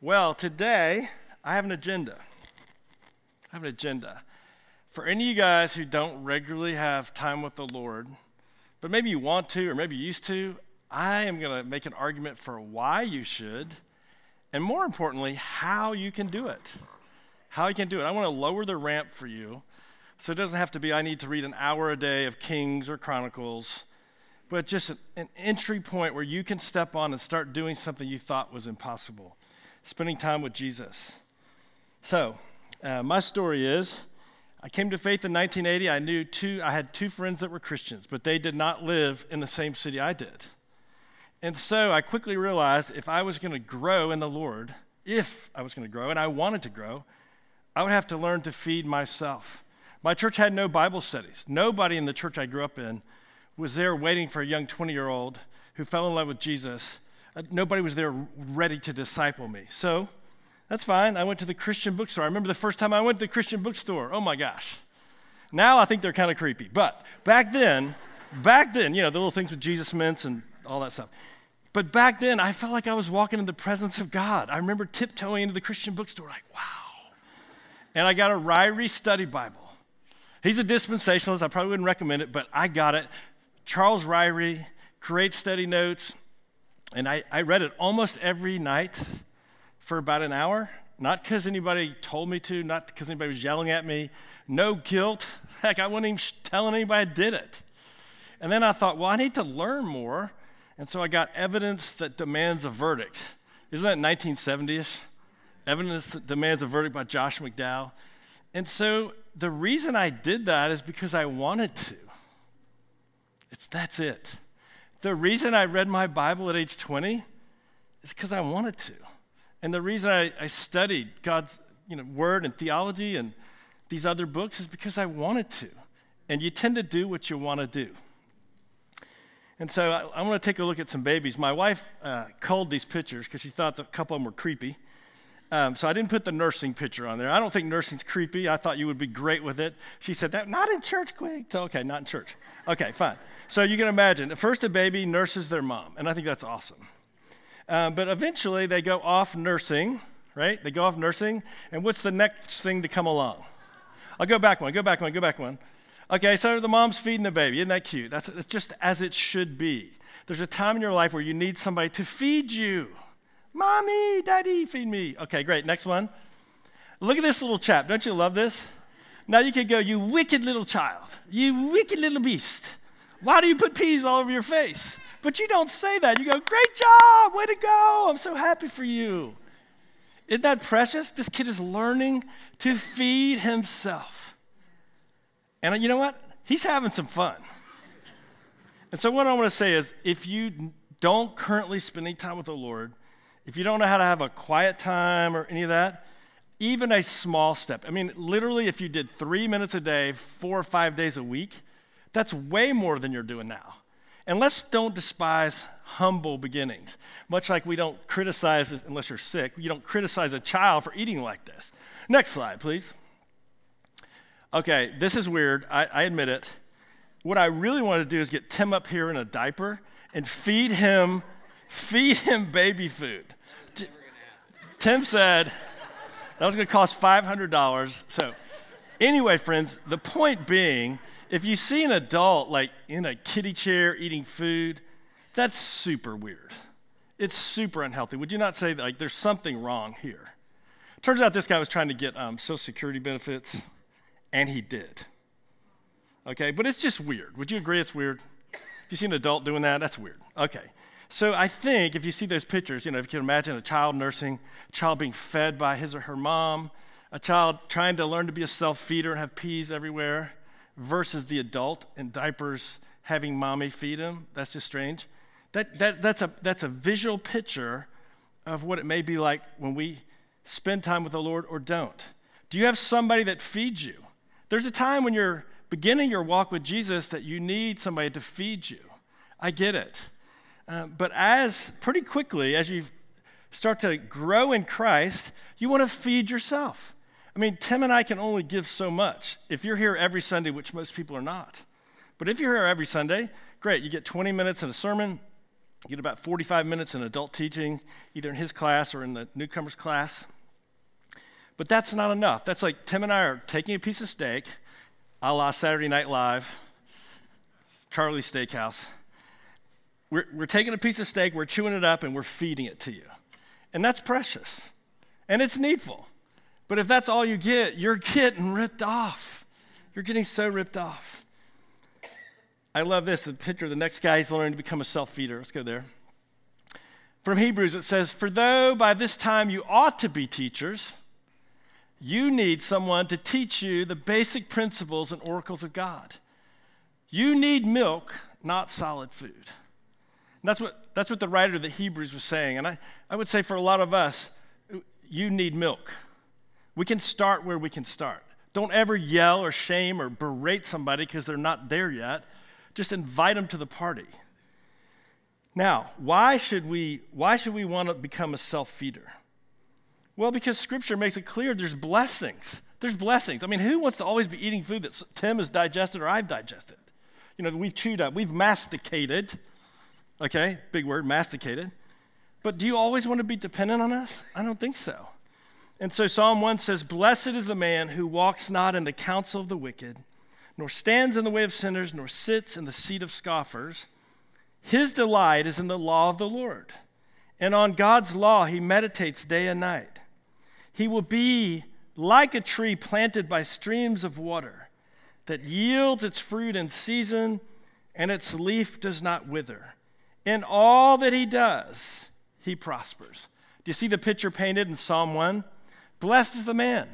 Well, today I have an agenda. I have an agenda. For any of you guys who don't regularly have time with the Lord, but maybe you want to or maybe you used to, I am going to make an argument for why you should, and more importantly, how you can do it. How you can do it. I want to lower the ramp for you so it doesn't have to be I need to read an hour a day of Kings or Chronicles, but just an entry point where you can step on and start doing something you thought was impossible spending time with Jesus. So, uh, my story is I came to faith in 1980. I knew two, I had two friends that were Christians, but they did not live in the same city I did. And so I quickly realized if I was going to grow in the Lord, if I was going to grow, and I wanted to grow, I would have to learn to feed myself. My church had no Bible studies. Nobody in the church I grew up in was there waiting for a young 20 year old who fell in love with Jesus Uh, nobody was there ready to disciple me. So that's fine. I went to the Christian bookstore. I remember the first time I went to the Christian bookstore. Oh my gosh. Now I think they're kind of creepy. But back then, back then, you know, the little things with Jesus mints and all that stuff. But back then, I felt like I was walking in the presence of God. I remember tiptoeing into the Christian bookstore, like, wow. And I got a Ryrie study Bible. He's a dispensationalist. I probably wouldn't recommend it, but I got it. Charles Ryrie, great study notes. And I, I read it almost every night for about an hour. Not because anybody told me to, not because anybody was yelling at me. No guilt. Heck, I wasn't even telling anybody I did it. And then I thought, well, I need to learn more. And so I got evidence that demands a verdict. Isn't that 1970s? Evidence that demands a verdict by Josh McDowell. And so the reason I did that is because I wanted to. It's, that's it. The reason I read my Bible at age 20 is because I wanted to. And the reason I, I studied God's you know, word and theology and these other books is because I wanted to. And you tend to do what you want to do. And so I, I want to take a look at some babies. My wife uh, culled these pictures because she thought a couple of them were creepy. Um, so I didn't put the nursing picture on there. I don't think nursing's creepy. I thought you would be great with it. She said that not in church, quick. So, okay, not in church. Okay, fine. So you can imagine, first a baby nurses their mom, and I think that's awesome. Um, but eventually they go off nursing, right? They go off nursing, and what's the next thing to come along? I'll go back one, go back one, go back one. Okay, so the mom's feeding the baby. Isn't that cute? That's, that's just as it should be. There's a time in your life where you need somebody to feed you. Mommy, daddy, feed me. Okay, great. Next one. Look at this little chap. Don't you love this? Now you could go, you wicked little child, you wicked little beast. Why do you put peas all over your face? But you don't say that. You go, Great job, way to go. I'm so happy for you. Isn't that precious? This kid is learning to feed himself. And you know what? He's having some fun. And so, what I want to say is if you don't currently spend any time with the Lord, if you don't know how to have a quiet time or any of that, even a small step. I mean, literally, if you did three minutes a day, four or five days a week, that's way more than you're doing now. And let's don't despise humble beginnings. Much like we don't criticize, unless you're sick, you don't criticize a child for eating like this. Next slide, please. Okay, this is weird. I, I admit it. What I really want to do is get Tim up here in a diaper and feed him, feed him baby food. Tim said that was going to cost $500. So, anyway, friends, the point being if you see an adult like in a kiddie chair eating food, that's super weird. It's super unhealthy. Would you not say that, like there's something wrong here? Turns out this guy was trying to get um, Social Security benefits, and he did. Okay, but it's just weird. Would you agree it's weird? If you see an adult doing that, that's weird. Okay. So I think if you see those pictures, you know, if you can imagine a child nursing, a child being fed by his or her mom, a child trying to learn to be a self feeder and have peas everywhere, versus the adult in diapers having mommy feed him. That's just strange. That, that, that's, a, that's a visual picture of what it may be like when we spend time with the Lord or don't. Do you have somebody that feeds you? There's a time when you're beginning your walk with Jesus that you need somebody to feed you. I get it. Uh, but as pretty quickly, as you start to grow in Christ, you want to feed yourself. I mean, Tim and I can only give so much. If you're here every Sunday, which most people are not, but if you're here every Sunday, great, you get 20 minutes in a sermon, you get about 45 minutes in adult teaching, either in his class or in the newcomers class. But that's not enough. That's like Tim and I are taking a piece of steak, a la Saturday Night Live, Charlie's Steakhouse. We're, we're taking a piece of steak, we're chewing it up, and we're feeding it to you. And that's precious. And it's needful. But if that's all you get, you're getting ripped off. You're getting so ripped off. I love this the picture of the next guy, he's learning to become a self feeder. Let's go there. From Hebrews, it says, For though by this time you ought to be teachers, you need someone to teach you the basic principles and oracles of God. You need milk, not solid food. And that's what, that's what the writer of the Hebrews was saying. And I, I would say for a lot of us, you need milk. We can start where we can start. Don't ever yell or shame or berate somebody because they're not there yet. Just invite them to the party. Now, why should we, why should we want to become a self feeder? Well, because scripture makes it clear there's blessings. There's blessings. I mean, who wants to always be eating food that Tim has digested or I've digested? You know, we've chewed up, we've masticated. Okay, big word, masticated. But do you always want to be dependent on us? I don't think so. And so Psalm 1 says, Blessed is the man who walks not in the counsel of the wicked, nor stands in the way of sinners, nor sits in the seat of scoffers. His delight is in the law of the Lord, and on God's law he meditates day and night. He will be like a tree planted by streams of water that yields its fruit in season and its leaf does not wither. In all that he does, he prospers. Do you see the picture painted in Psalm 1? Blessed is the man.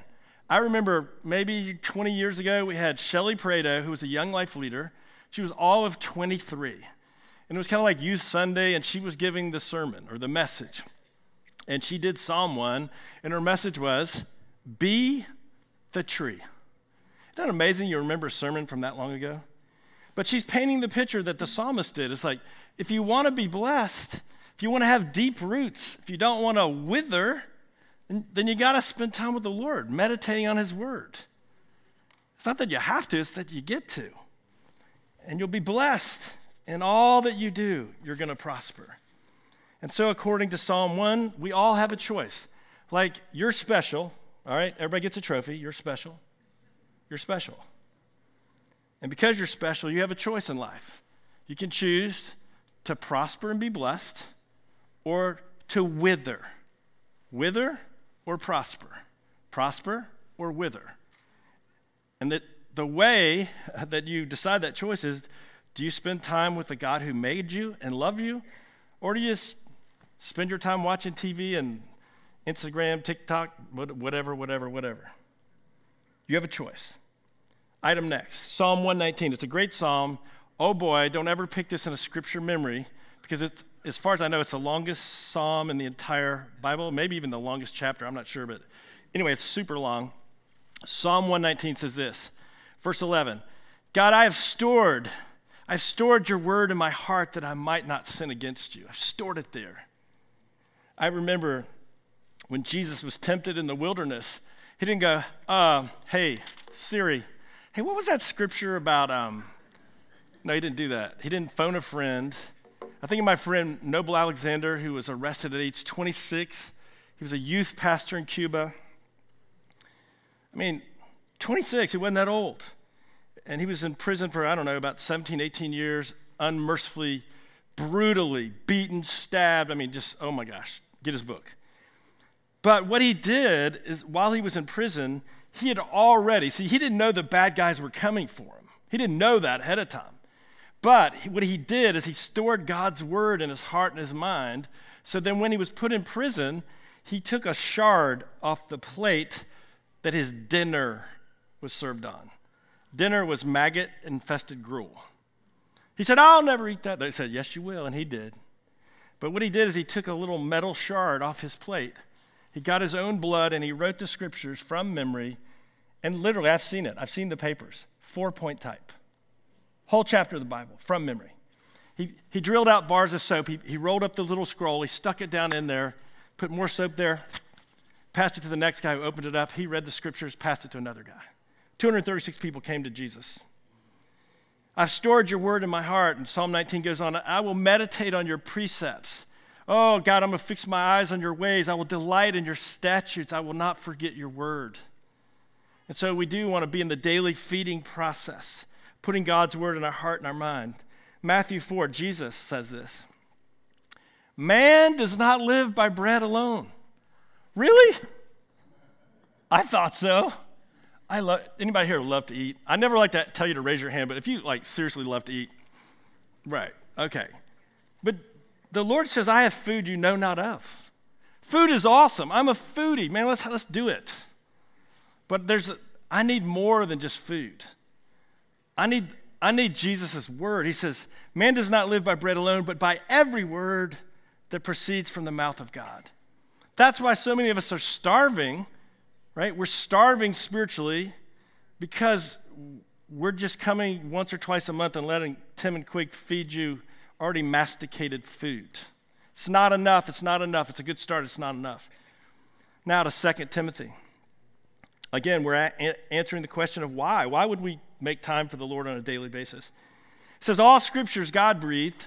I remember maybe 20 years ago, we had Shelly Prado, who was a young life leader. She was all of 23. And it was kind of like Youth Sunday, and she was giving the sermon or the message and she did Psalm 1, and her message was, Be the tree. Isn't that amazing you remember a sermon from that long ago? But she's painting the picture that the psalmist did. It's like, if you want to be blessed, if you want to have deep roots, if you don't want to wither, then you got to spend time with the Lord, meditating on His Word. It's not that you have to, it's that you get to. And you'll be blessed in all that you do, you're going to prosper. And so, according to Psalm 1, we all have a choice. Like, you're special, all right? Everybody gets a trophy. You're special. You're special. And because you're special, you have a choice in life. You can choose to prosper and be blessed, or to wither. Wither or prosper. Prosper or wither. And that the way that you decide that choice is do you spend time with the God who made you and love you, or do you Spend your time watching TV and Instagram, TikTok, whatever, whatever, whatever. You have a choice. Item next Psalm 119. It's a great psalm. Oh boy, don't ever pick this in a scripture memory because it's, as far as I know, it's the longest psalm in the entire Bible, maybe even the longest chapter. I'm not sure, but anyway, it's super long. Psalm 119 says this, verse 11 God, I have stored, I've stored your word in my heart that I might not sin against you. I've stored it there. I remember when Jesus was tempted in the wilderness, he didn't go, uh, hey, Siri, hey, what was that scripture about? Um... No, he didn't do that. He didn't phone a friend. I think of my friend Noble Alexander, who was arrested at age 26. He was a youth pastor in Cuba. I mean, 26, he wasn't that old. And he was in prison for, I don't know, about 17, 18 years, unmercifully, brutally beaten, stabbed. I mean, just, oh my gosh, Get his book. But what he did is while he was in prison, he had already, see, he didn't know the bad guys were coming for him. He didn't know that ahead of time. But what he did is he stored God's word in his heart and his mind. So then when he was put in prison, he took a shard off the plate that his dinner was served on. Dinner was maggot infested gruel. He said, I'll never eat that. They said, Yes, you will. And he did. But what he did is he took a little metal shard off his plate. He got his own blood and he wrote the scriptures from memory. And literally, I've seen it, I've seen the papers, four point type. Whole chapter of the Bible from memory. He, he drilled out bars of soap. He, he rolled up the little scroll. He stuck it down in there, put more soap there, passed it to the next guy who opened it up. He read the scriptures, passed it to another guy. 236 people came to Jesus. I've stored your word in my heart. And Psalm 19 goes on, I will meditate on your precepts. Oh, God, I'm going to fix my eyes on your ways. I will delight in your statutes. I will not forget your word. And so we do want to be in the daily feeding process, putting God's word in our heart and our mind. Matthew 4, Jesus says this Man does not live by bread alone. Really? I thought so. I love anybody here love to eat? I never like to tell you to raise your hand, but if you like seriously love to eat, right? Okay. But the Lord says, I have food you know not of. Food is awesome. I'm a foodie. Man, let's let's do it. But there's a, I need more than just food. I need I need Jesus' word. He says, Man does not live by bread alone, but by every word that proceeds from the mouth of God. That's why so many of us are starving right? We're starving spiritually because we're just coming once or twice a month and letting Tim and Quig feed you already masticated food. It's not enough. It's not enough. It's a good start. It's not enough. Now to 2 Timothy. Again, we're a- answering the question of why. Why would we make time for the Lord on a daily basis? It says, All scriptures God breathed.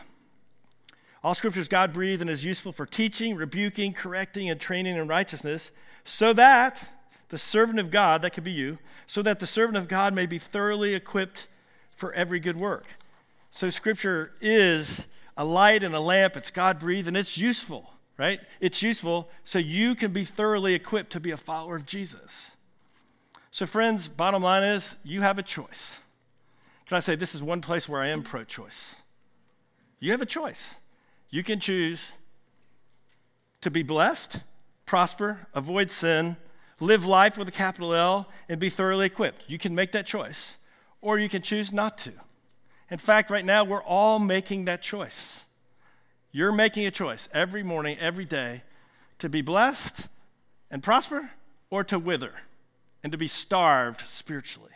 All scriptures God breathed and is useful for teaching, rebuking, correcting, and training in righteousness, so that the servant of God, that could be you, so that the servant of God may be thoroughly equipped for every good work. So, Scripture is a light and a lamp. It's God breathed and it's useful, right? It's useful so you can be thoroughly equipped to be a follower of Jesus. So, friends, bottom line is you have a choice. Can I say this is one place where I am pro choice? You have a choice. You can choose to be blessed, prosper, avoid sin, live life with a capital L, and be thoroughly equipped. You can make that choice, or you can choose not to. In fact, right now, we're all making that choice. You're making a choice every morning, every day, to be blessed and prosper, or to wither and to be starved spiritually.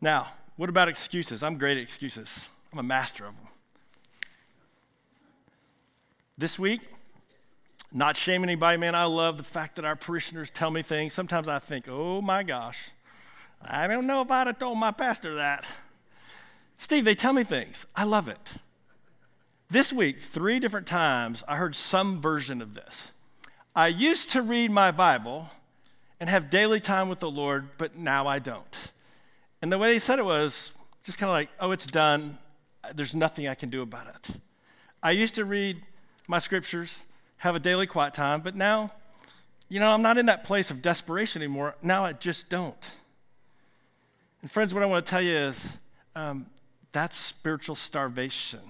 Now, what about excuses? I'm great at excuses, I'm a master of them. This week, not shaming anybody, man. I love the fact that our parishioners tell me things. Sometimes I think, oh my gosh, I don't know if I'd have told my pastor that. Steve, they tell me things. I love it. This week, three different times, I heard some version of this. I used to read my Bible and have daily time with the Lord, but now I don't. And the way he said it was just kind of like, oh, it's done. There's nothing I can do about it. I used to read my scriptures have a daily quiet time, but now, you know, I'm not in that place of desperation anymore. Now I just don't. And, friends, what I want to tell you is um, that's spiritual starvation.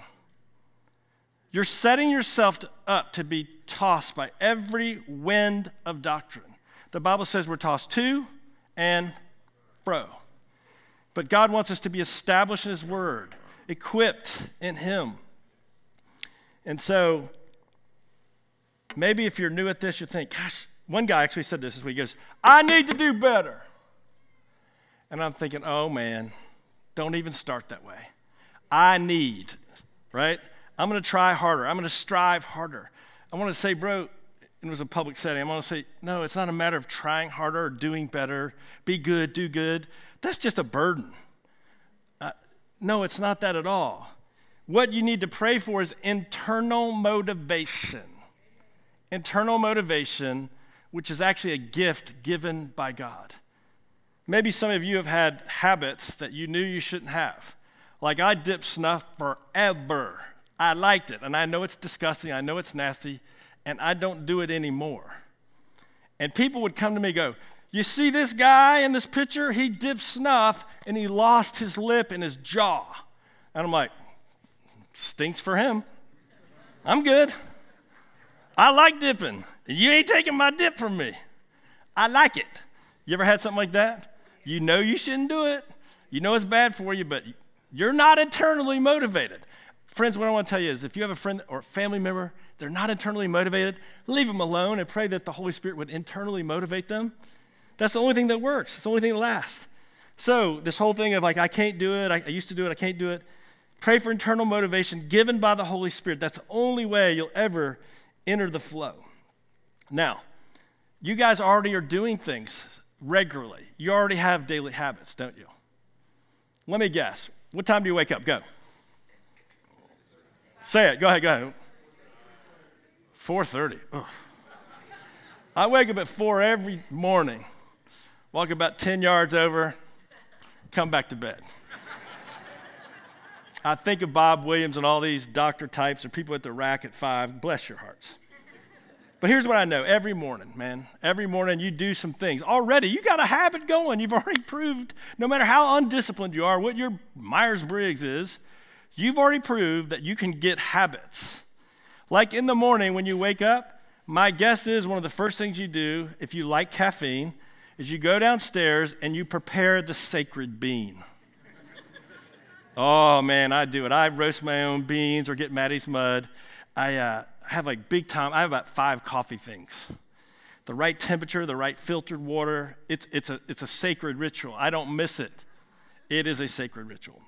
You're setting yourself up to be tossed by every wind of doctrine. The Bible says we're tossed to and fro. But God wants us to be established in His Word, equipped in Him. And so Maybe if you're new at this, you think, gosh, one guy actually said this this week. He goes, I need to do better. And I'm thinking, oh man, don't even start that way. I need, right? I'm going to try harder. I'm going to strive harder. I want to say, bro, it was a public setting. I'm going to say, no, it's not a matter of trying harder or doing better, be good, do good. That's just a burden. Uh, no, it's not that at all. What you need to pray for is internal motivation internal motivation, which is actually a gift given by God. Maybe some of you have had habits that you knew you shouldn't have. Like I dipped snuff forever. I liked it, and I know it's disgusting, I know it's nasty, and I don't do it anymore. And people would come to me go, You see this guy in this picture? He dipped snuff and he lost his lip and his jaw. And I'm like, Stinks for him. I'm good. I like dipping. You ain't taking my dip from me. I like it. You ever had something like that? You know you shouldn't do it. You know it's bad for you, but you're not internally motivated. Friends, what I want to tell you is if you have a friend or family member, they're not internally motivated, leave them alone and pray that the Holy Spirit would internally motivate them. That's the only thing that works, it's the only thing that lasts. So, this whole thing of like, I can't do it, I, I used to do it, I can't do it, pray for internal motivation given by the Holy Spirit. That's the only way you'll ever enter the flow. Now, you guys already are doing things regularly. You already have daily habits, don't you? Let me guess. what time do you wake up? Go. Say it. Go ahead. Go ahead. 4:30. I wake up at 4 every morning. Walk about 10 yards over, come back to bed. I think of Bob Williams and all these doctor types or people at the rack at 5. Bless your hearts. But here's what I know every morning, man, every morning you do some things. Already, you got a habit going. You've already proved, no matter how undisciplined you are, what your Myers Briggs is, you've already proved that you can get habits. Like in the morning when you wake up, my guess is one of the first things you do, if you like caffeine, is you go downstairs and you prepare the sacred bean. oh man, I do it. I roast my own beans or get Maddie's mud. I, uh, have like big time, I have about five coffee things. The right temperature, the right filtered water. It's, it's, a, it's a sacred ritual. I don't miss it. It is a sacred ritual.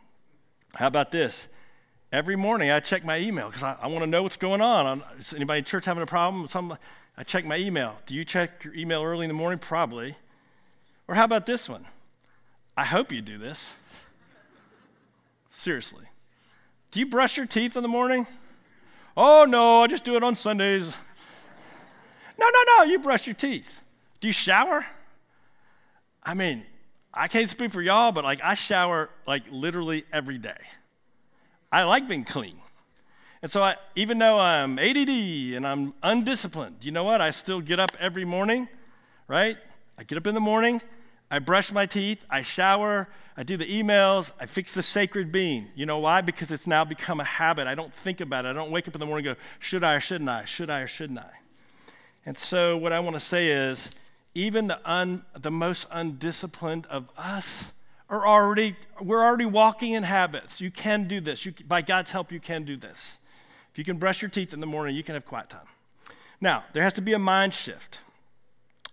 How about this? Every morning I check my email because I, I want to know what's going on. Is anybody in church having a problem? Some, I check my email. Do you check your email early in the morning? Probably. Or how about this one? I hope you do this. Seriously. Do you brush your teeth in the morning? Oh, no, I just do it on Sundays. No, no, no, you brush your teeth. Do you shower? I mean, I can't speak for y'all, but like I shower like literally every day. I like being clean. And so I, even though I'm ADD and I'm undisciplined, you know what? I still get up every morning, right? I get up in the morning, I brush my teeth, I shower, I do the emails, I fix the sacred bean. You know why? Because it's now become a habit. I don't think about it. I don't wake up in the morning and go, should I or shouldn't I? Should I or shouldn't I? And so what I want to say is, even the, un, the most undisciplined of us are already, we're already walking in habits. You can do this. You, by God's help, you can do this. If you can brush your teeth in the morning, you can have quiet time. Now, there has to be a mind shift.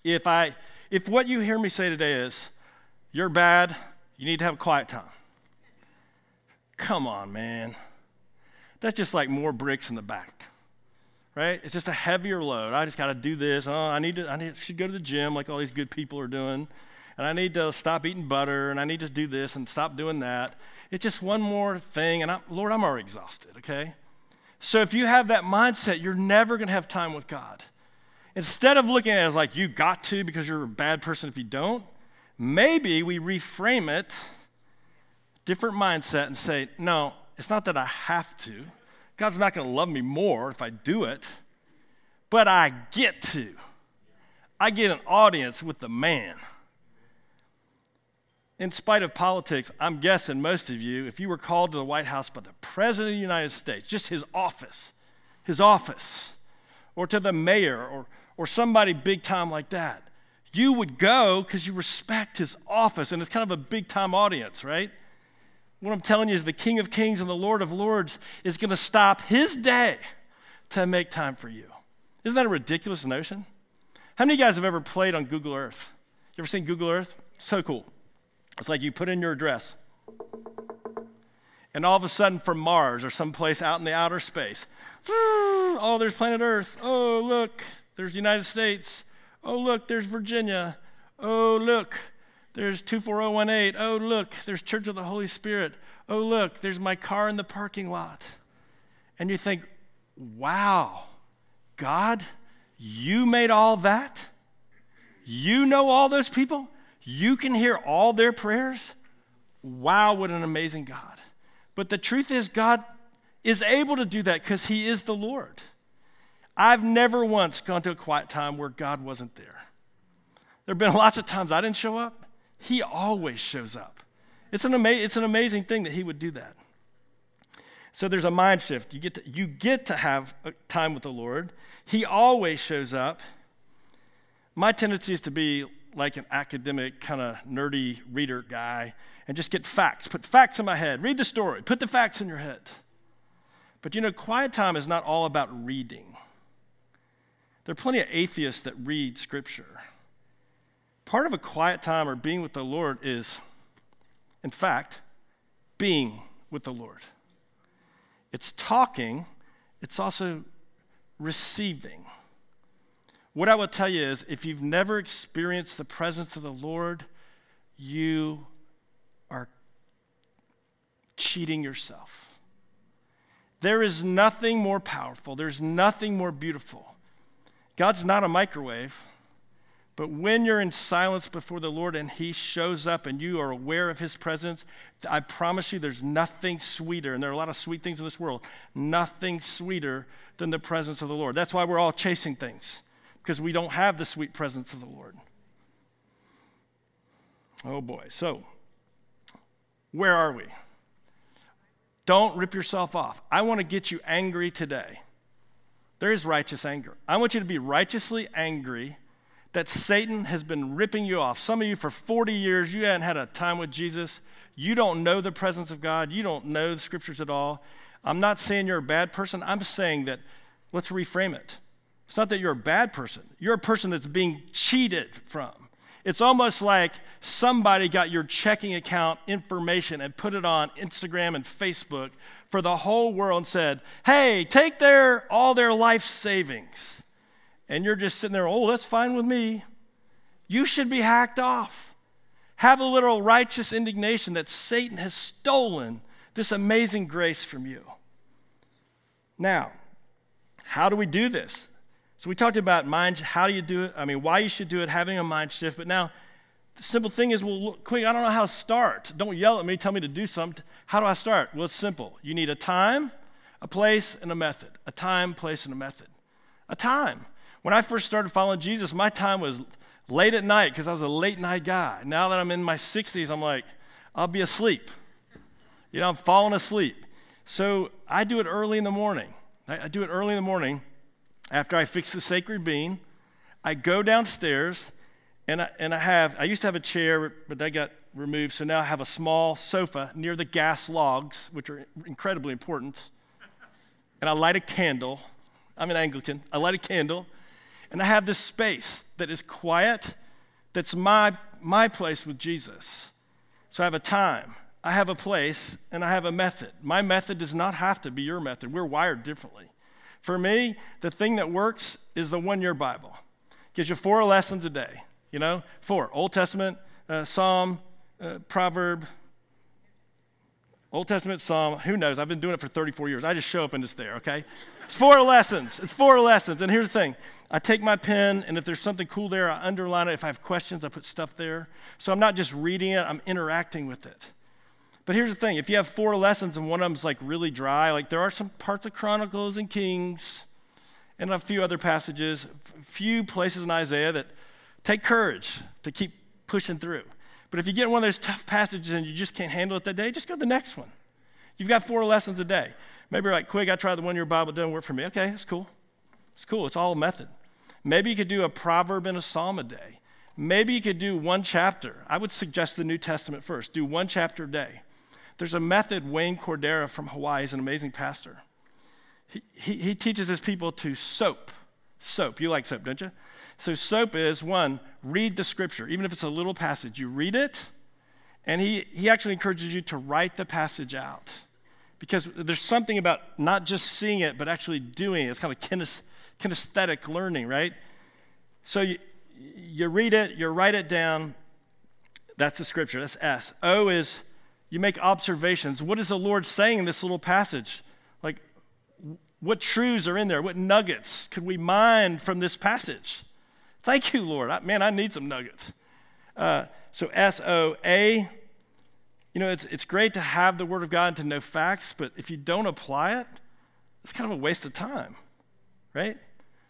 If I, if what you hear me say today is, you're bad, you need to have a quiet time. Come on, man. That's just like more bricks in the back, right? It's just a heavier load. I just got to do this. Oh, I need to. I need, should go to the gym like all these good people are doing, and I need to stop eating butter, and I need to do this and stop doing that. It's just one more thing, and I, Lord, I'm already exhausted. Okay, so if you have that mindset, you're never going to have time with God. Instead of looking at it as like you got to because you're a bad person if you don't, maybe we reframe it, different mindset, and say, no, it's not that I have to. God's not going to love me more if I do it, but I get to. I get an audience with the man. In spite of politics, I'm guessing most of you, if you were called to the White House by the President of the United States, just his office, his office, or to the mayor, or or somebody big time like that. You would go because you respect his office, and it's kind of a big time audience, right? What I'm telling you is the King of Kings and the Lord of Lords is going to stop his day to make time for you. Isn't that a ridiculous notion? How many of you guys have ever played on Google Earth? You ever seen Google Earth? So cool. It's like you put in your address, and all of a sudden from Mars or someplace out in the outer space, oh, there's planet Earth. Oh, look, there's the United States. Oh, look, there's Virginia. Oh, look, there's 24018. Oh, look, there's Church of the Holy Spirit. Oh, look, there's my car in the parking lot. And you think, wow, God, you made all that? You know all those people? You can hear all their prayers? Wow, what an amazing God. But the truth is, God is able to do that because He is the Lord. I've never once gone to a quiet time where God wasn't there. There have been lots of times I didn't show up. He always shows up. It's an, ama- it's an amazing thing that He would do that. So there's a mind shift. You get to, you get to have time with the Lord. He always shows up. My tendency is to be like an academic, kind of nerdy reader guy and just get facts, put facts in my head, read the story, put the facts in your head. But you know, quiet time is not all about reading. There are plenty of atheists that read Scripture. Part of a quiet time or being with the Lord is, in fact, being with the Lord. It's talking, it's also receiving. What I will tell you is if you've never experienced the presence of the Lord, you are cheating yourself. There is nothing more powerful, there's nothing more beautiful. God's not a microwave. But when you're in silence before the Lord and He shows up and you are aware of His presence, I promise you there's nothing sweeter, and there are a lot of sweet things in this world, nothing sweeter than the presence of the Lord. That's why we're all chasing things, because we don't have the sweet presence of the Lord. Oh boy. So, where are we? Don't rip yourself off. I want to get you angry today. There is righteous anger. I want you to be righteously angry that Satan has been ripping you off. Some of you, for 40 years, you haven't had a time with Jesus. You don't know the presence of God. You don't know the scriptures at all. I'm not saying you're a bad person. I'm saying that let's reframe it. It's not that you're a bad person, you're a person that's being cheated from. It's almost like somebody got your checking account information and put it on Instagram and Facebook for the whole world and said, hey, take their, all their life savings and you're just sitting there, oh, that's fine with me. You should be hacked off. Have a little righteous indignation that Satan has stolen this amazing grace from you. Now, how do we do this? So we talked about mind, how do you do it? I mean, why you should do it, having a mind shift. But now, the simple thing is, well, Quig, I don't know how to start. Don't yell at me, tell me to do something. How do I start? Well, it's simple. You need a time, a place, and a method. A time, place, and a method. A time. When I first started following Jesus, my time was late at night because I was a late night guy. Now that I'm in my 60s, I'm like, I'll be asleep. You know, I'm falling asleep. So I do it early in the morning. I do it early in the morning after I fix the sacred bean. I go downstairs and I, and I have, I used to have a chair, but that got removed. So now I have a small sofa near the gas logs, which are incredibly important. And I light a candle. I'm an Anglican. I light a candle and I have this space that is quiet, that's my, my place with Jesus. So I have a time, I have a place, and I have a method. My method does not have to be your method. We're wired differently. For me, the thing that works is the one year Bible. Gives you four lessons a day, you know? Four Old Testament, uh, Psalm, uh, Proverb, Old Testament, Psalm, who knows? I've been doing it for 34 years. I just show up and it's there, okay? It's four lessons. It's four lessons. And here's the thing I take my pen, and if there's something cool there, I underline it. If I have questions, I put stuff there. So I'm not just reading it, I'm interacting with it. But here's the thing if you have four lessons and one of them's like really dry, like there are some parts of Chronicles and Kings and a few other passages, a few places in Isaiah that take courage to keep pushing through. But if you get one of those tough passages and you just can't handle it that day, just go to the next one. You've got four lessons a day. Maybe you're like, Quig, I tried the one year Bible, it doesn't work for me. Okay, that's cool. It's cool. It's all method. Maybe you could do a proverb and a psalm a day. Maybe you could do one chapter. I would suggest the New Testament first. Do one chapter a day. There's a method, Wayne Cordeiro from Hawaii is an amazing pastor. He, he, he teaches his people to soap. Soap. You like soap, don't you? So, soap is one, read the scripture. Even if it's a little passage, you read it, and he, he actually encourages you to write the passage out. Because there's something about not just seeing it, but actually doing it. It's kind of kines, kinesthetic learning, right? So you, you read it, you write it down. That's the scripture. That's S. O is you make observations. What is the Lord saying in this little passage? Like, what truths are in there? What nuggets could we mine from this passage? Thank you, Lord. I, man, I need some nuggets. Uh, so S O A. You know, it's, it's great to have the Word of God and to know facts, but if you don't apply it, it's kind of a waste of time right?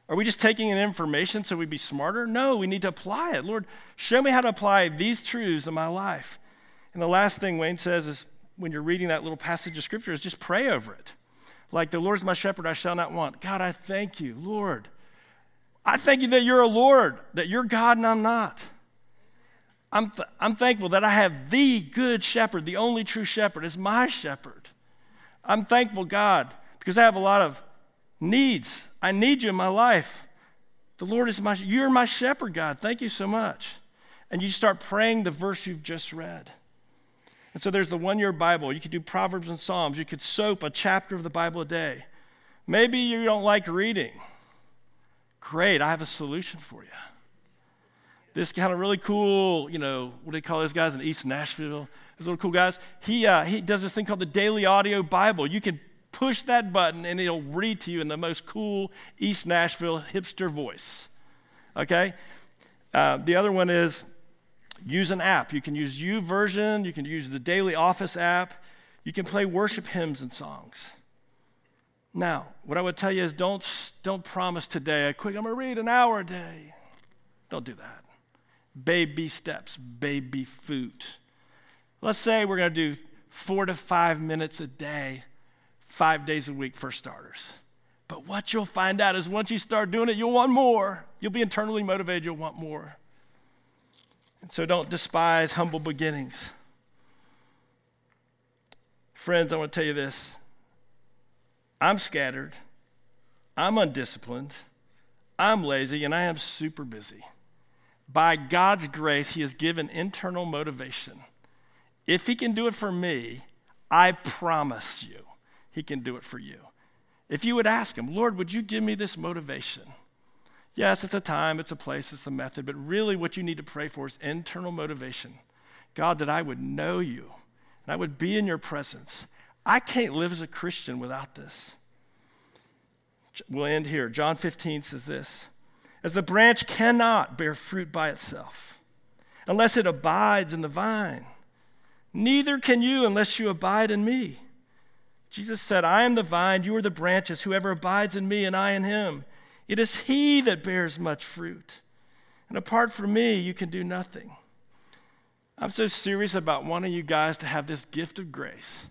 Are we just taking in information so we'd be smarter? No, we need to apply it. Lord, show me how to apply these truths in my life. And the last thing Wayne says is when you're reading that little passage of scripture is just pray over it. Like the Lord is my shepherd, I shall not want. God, I thank you, Lord. I thank you that you're a Lord, that you're God and I'm not. I'm, th- I'm thankful that I have the good shepherd, the only true shepherd, is my shepherd. I'm thankful, God, because I have a lot of needs. I need you in my life. The Lord is my, you're my shepherd, God. Thank you so much. And you start praying the verse you've just read. And so there's the one year Bible. You could do Proverbs and Psalms. You could soap a chapter of the Bible a day. Maybe you don't like reading. Great, I have a solution for you. This kind of really cool, you know, what do they call those guys in East Nashville? those little cool guys. He, uh, he does this thing called the Daily Audio Bible. You can push that button and it'll read to you in the most cool East Nashville hipster voice. Okay? Uh, the other one is use an app. You can use U YouVersion, you can use the Daily Office app, you can play worship hymns and songs. Now, what I would tell you is don't, don't promise today, Quig, I'm gonna read an hour a day. Don't do that. Baby steps, baby food. Let's say we're gonna do four to five minutes a day, five days a week for starters. But what you'll find out is once you start doing it, you'll want more. You'll be internally motivated, you'll want more. And so don't despise humble beginnings. Friends, I want to tell you this I'm scattered, I'm undisciplined, I'm lazy, and I am super busy. By God's grace, He has given internal motivation. If He can do it for me, I promise you, He can do it for you. If you would ask Him, Lord, would you give me this motivation? Yes, it's a time, it's a place, it's a method, but really what you need to pray for is internal motivation. God, that I would know you and I would be in your presence. I can't live as a Christian without this. We'll end here. John 15 says this As the branch cannot bear fruit by itself unless it abides in the vine, neither can you unless you abide in me. Jesus said, I am the vine, you are the branches. Whoever abides in me and I in him, it is he that bears much fruit. And apart from me, you can do nothing. I'm so serious about wanting you guys to have this gift of grace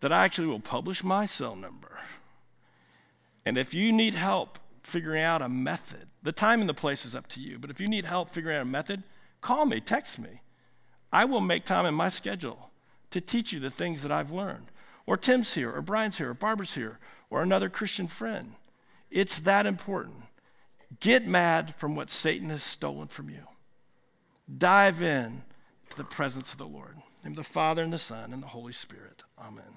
that I actually will publish my cell number. And if you need help figuring out a method, the time and the place is up to you, but if you need help figuring out a method, call me, text me. I will make time in my schedule to teach you the things that I've learned or Tim's here, or Brian's here, or Barbara's here, or another Christian friend. It's that important. Get mad from what Satan has stolen from you. Dive in to the presence of the Lord. In the Father, and the Son, and the Holy Spirit. Amen.